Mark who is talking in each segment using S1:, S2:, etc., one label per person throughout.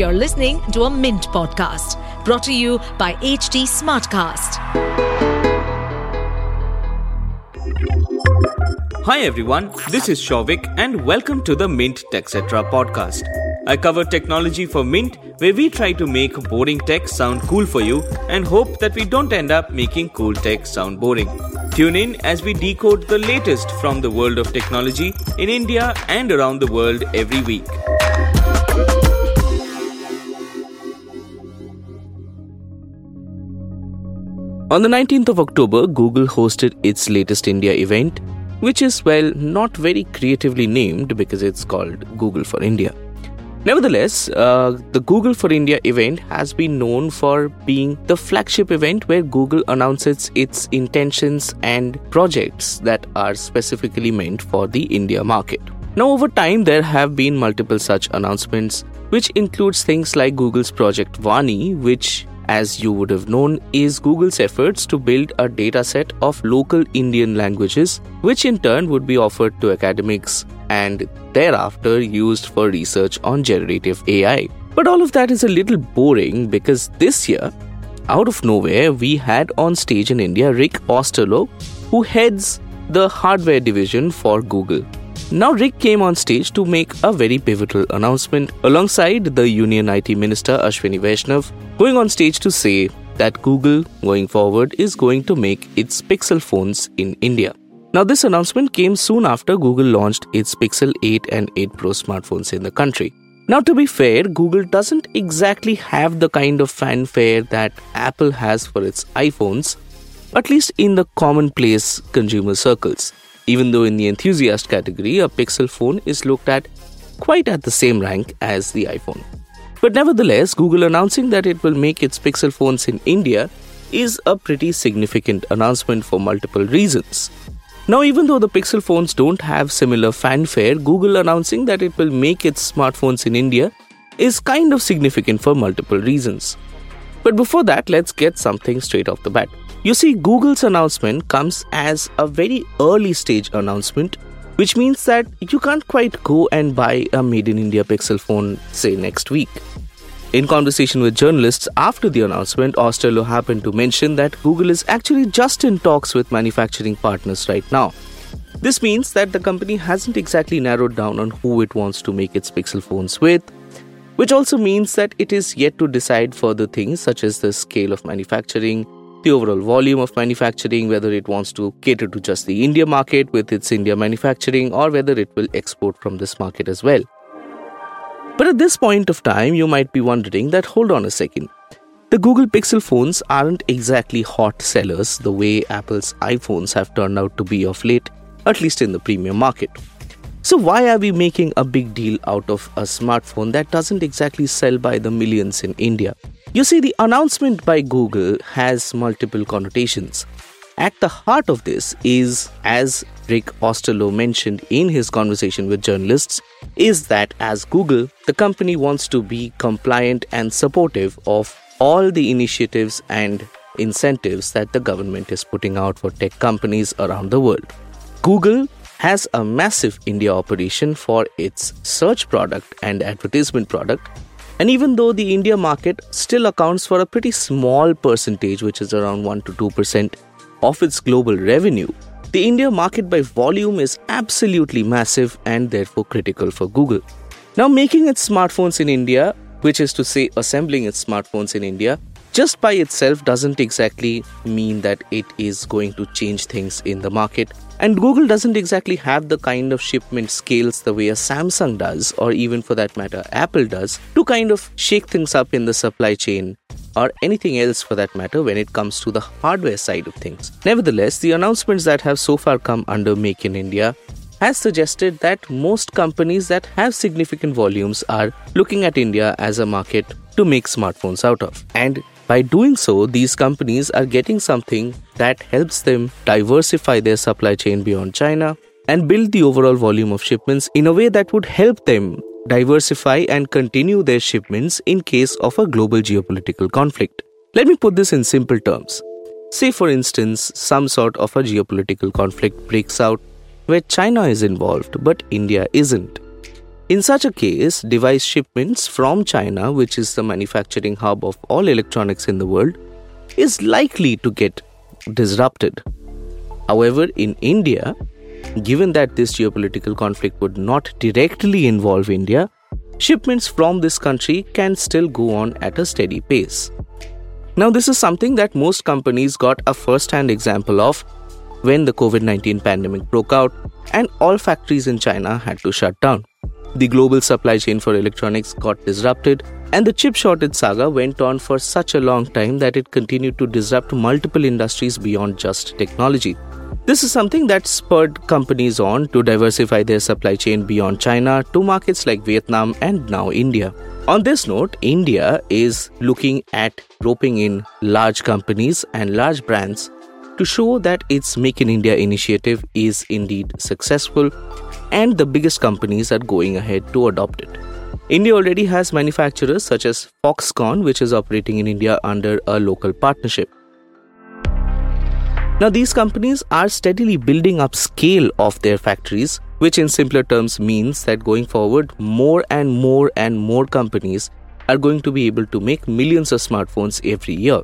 S1: You're listening to a Mint podcast brought to you by HT Smartcast.
S2: Hi everyone, this is Shouvik and welcome to the Mint TechCetra podcast. I cover technology for Mint where we try to make boring tech sound cool for you and hope that we don't end up making cool tech sound boring. Tune in as we decode the latest from the world of technology in India and around the world every week. On the 19th of October, Google hosted its latest India event, which is, well, not very creatively named because it's called Google for India. Nevertheless, uh, the Google for India event has been known for being the flagship event where Google announces its intentions and projects that are specifically meant for the India market. Now, over time, there have been multiple such announcements, which includes things like Google's Project Vani, which as you would have known, is Google's efforts to build a dataset of local Indian languages, which in turn would be offered to academics and thereafter used for research on generative AI. But all of that is a little boring because this year, out of nowhere, we had on stage in India Rick Osterloh, who heads the hardware division for Google. Now, Rick came on stage to make a very pivotal announcement alongside the Union IT Minister Ashwini Vaishnaw, going on stage to say that Google, going forward, is going to make its Pixel phones in India. Now, this announcement came soon after Google launched its Pixel 8 and 8 Pro smartphones in the country. Now, to be fair, Google doesn't exactly have the kind of fanfare that Apple has for its iPhones, at least in the commonplace consumer circles even though in the enthusiast category, a Pixel phone is looked at quite at the same rank as the iPhone. But nevertheless, Google announcing that it will make its Pixel phones in India is a pretty significant announcement for multiple reasons. Now, even though the Pixel phones don't have similar fanfare, Google announcing that it will make its smartphones in India is kind of significant for multiple reasons. But before that, let's get something straight off the bat. You see, Google's announcement comes as a very early stage announcement, which means that you can't quite go and buy a made in India Pixel phone, say, next week. In conversation with journalists after the announcement, Osterloh happened to mention that Google is actually just in talks with manufacturing partners right now. This means that the company hasn't exactly narrowed down on who it wants to make its Pixel phones with, which also means that it is yet to decide further things such as the scale of manufacturing, the overall volume of manufacturing, whether it wants to cater to just the India market with its India manufacturing, or whether it will export from this market as well. But at this point of time, you might be wondering that hold on a second. The Google Pixel phones aren't exactly hot sellers the way Apple's iPhones have turned out to be of late, at least in the premium market. So, why are we making a big deal out of a smartphone that doesn't exactly sell by the millions in India? You see, the announcement by Google has multiple connotations. At the heart of this is, as Rick Osterloh mentioned in his conversation with journalists, is that as Google, the company wants to be compliant and supportive of all the initiatives and incentives that the government is putting out for tech companies around the world. Google has a massive India operation for its search product and advertisement product and even though the India market still accounts for a pretty small percentage, which is around 1 to 2% of its global revenue, the India market by volume is absolutely massive and therefore critical for Google. Now, making its smartphones in India, which is to say, assembling its smartphones in India, just by itself doesn't exactly mean that it is going to change things in the market. And Google doesn't exactly have the kind of shipment scales the way a Samsung does, or even for that matter, Apple does, to kind of shake things up in the supply chain or anything else for that matter when it comes to the hardware side of things. Nevertheless, the announcements that have so far come under Make in India has suggested that most companies that have significant volumes are looking at India as a market to make smartphones out of. And by doing so, these companies are getting something that helps them diversify their supply chain beyond China and build the overall volume of shipments in a way that would help them diversify and continue their shipments in case of a global geopolitical conflict. Let me put this in simple terms. Say, for instance, some sort of a geopolitical conflict breaks out where China is involved but India isn't. In such a case, device shipments from China, which is the manufacturing hub of all electronics in the world, is likely to get disrupted. However, in India, given that this geopolitical conflict would not directly involve India, shipments from this country can still go on at a steady pace. Now, this is something that most companies got a first hand example of when the COVID 19 pandemic broke out and all factories in China had to shut down. The global supply chain for electronics got disrupted, and the chip shortage saga went on for such a long time that it continued to disrupt multiple industries beyond just technology. This is something that spurred companies on to diversify their supply chain beyond China to markets like Vietnam and now India. On this note, India is looking at roping in large companies and large brands to show that its Make in India initiative is indeed successful and the biggest companies are going ahead to adopt it. India already has manufacturers such as Foxconn, which is operating in India under a local partnership. Now, these companies are steadily building up scale of their factories, which in simpler terms means that going forward, more and more and more companies are going to be able to make millions of smartphones every year.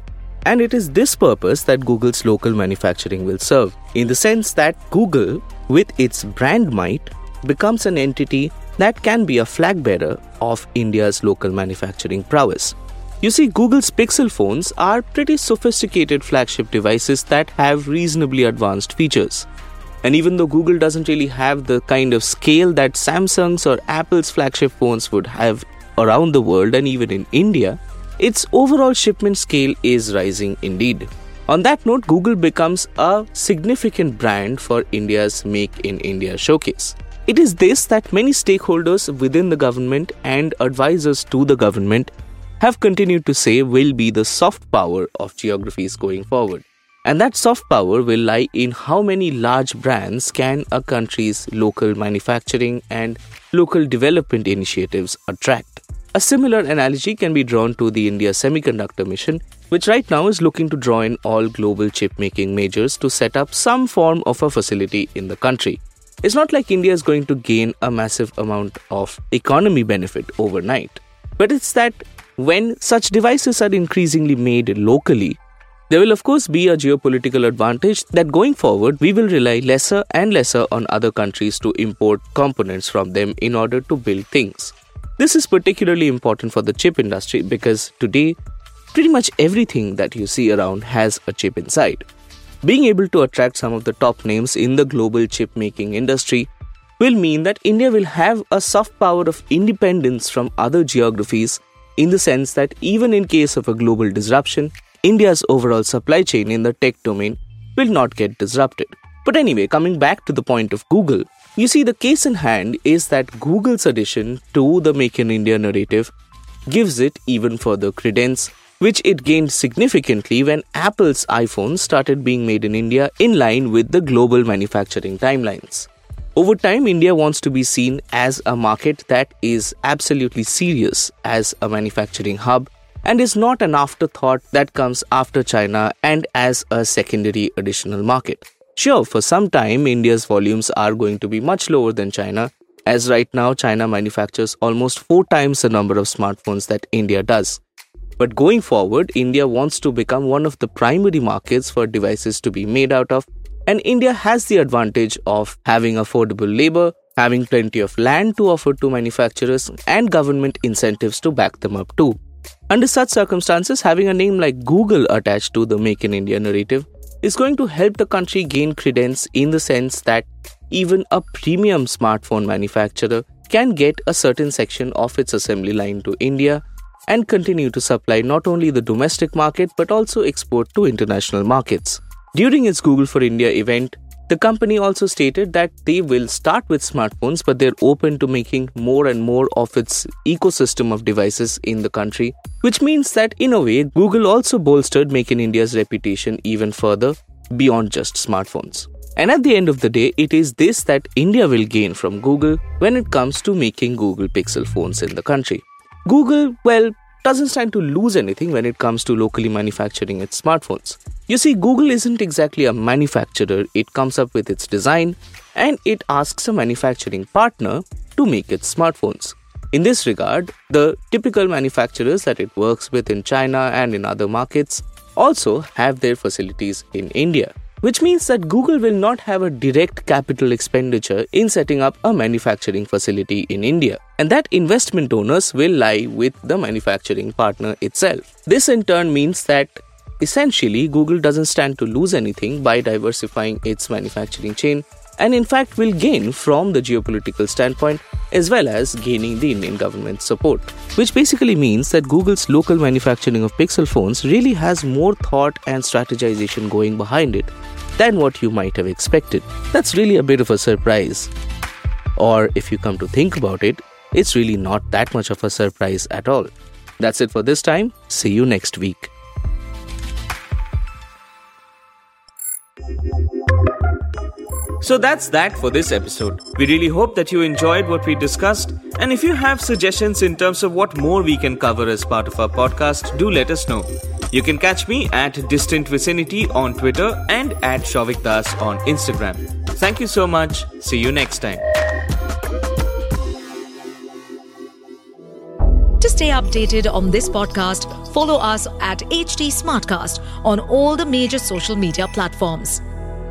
S2: And it is this purpose that Google's local manufacturing will serve, in the sense that Google, with its brand might, becomes an entity that can be a flag bearer of India's local manufacturing prowess. You see, Google's Pixel phones are pretty sophisticated flagship devices that have reasonably advanced features. And even though Google doesn't really have the kind of scale that Samsung's or Apple's flagship phones would have around the world and even in India, its overall shipment scale is rising indeed. On that note, Google becomes a significant brand for India's Make in India showcase. It is this that many stakeholders within the government and advisors to the government have continued to say will be the soft power of geographies going forward. And that soft power will lie in how many large brands can a country's local manufacturing and local development initiatives attract. A similar analogy can be drawn to the India Semiconductor Mission, which right now is looking to draw in all global chip making majors to set up some form of a facility in the country. It's not like India is going to gain a massive amount of economy benefit overnight, but it's that when such devices are increasingly made locally, there will of course be a geopolitical advantage that going forward we will rely lesser and lesser on other countries to import components from them in order to build things. This is particularly important for the chip industry because today, pretty much everything that you see around has a chip inside. Being able to attract some of the top names in the global chip making industry will mean that India will have a soft power of independence from other geographies in the sense that even in case of a global disruption, India's overall supply chain in the tech domain will not get disrupted. But anyway, coming back to the point of Google, you see, the case in hand is that Google's addition to the Make in India narrative gives it even further credence, which it gained significantly when Apple's iPhones started being made in India in line with the global manufacturing timelines. Over time, India wants to be seen as a market that is absolutely serious as a manufacturing hub and is not an afterthought that comes after China and as a secondary additional market. Sure, for some time, India's volumes are going to be much lower than China, as right now China manufactures almost four times the number of smartphones that India does. But going forward, India wants to become one of the primary markets for devices to be made out of, and India has the advantage of having affordable labor, having plenty of land to offer to manufacturers, and government incentives to back them up too. Under such circumstances, having a name like Google attached to the Make in India narrative is going to help the country gain credence in the sense that even a premium smartphone manufacturer can get a certain section of its assembly line to India and continue to supply not only the domestic market but also export to international markets. During its Google for India event, the company also stated that they will start with smartphones, but they're open to making more and more of its ecosystem of devices in the country, which means that in a way, Google also bolstered Make in India's reputation even further beyond just smartphones. And at the end of the day, it is this that India will gain from Google when it comes to making Google Pixel phones in the country. Google, well, doesn't stand to lose anything when it comes to locally manufacturing its smartphones. You see, Google isn't exactly a manufacturer, it comes up with its design and it asks a manufacturing partner to make its smartphones. In this regard, the typical manufacturers that it works with in China and in other markets also have their facilities in India which means that Google will not have a direct capital expenditure in setting up a manufacturing facility in India. And that investment owners will lie with the manufacturing partner itself. This in turn means that essentially Google doesn't stand to lose anything by diversifying its manufacturing chain and in fact will gain from the geopolitical standpoint as well as gaining the Indian government's support. Which basically means that Google's local manufacturing of Pixel phones really has more thought and strategization going behind it than what you might have expected. That's really a bit of a surprise. Or if you come to think about it, it's really not that much of a surprise at all. That's it for this time. See you next week. So that's that for this episode. We really hope that you enjoyed what we discussed. And if you have suggestions in terms of what more we can cover as part of our podcast, do let us know. You can catch me at Distant Vicinity on Twitter and at Shouvik Das on Instagram. Thank you so much. See you next time.
S1: To stay updated on this podcast, follow us at HT Smartcast on all the major social media platforms.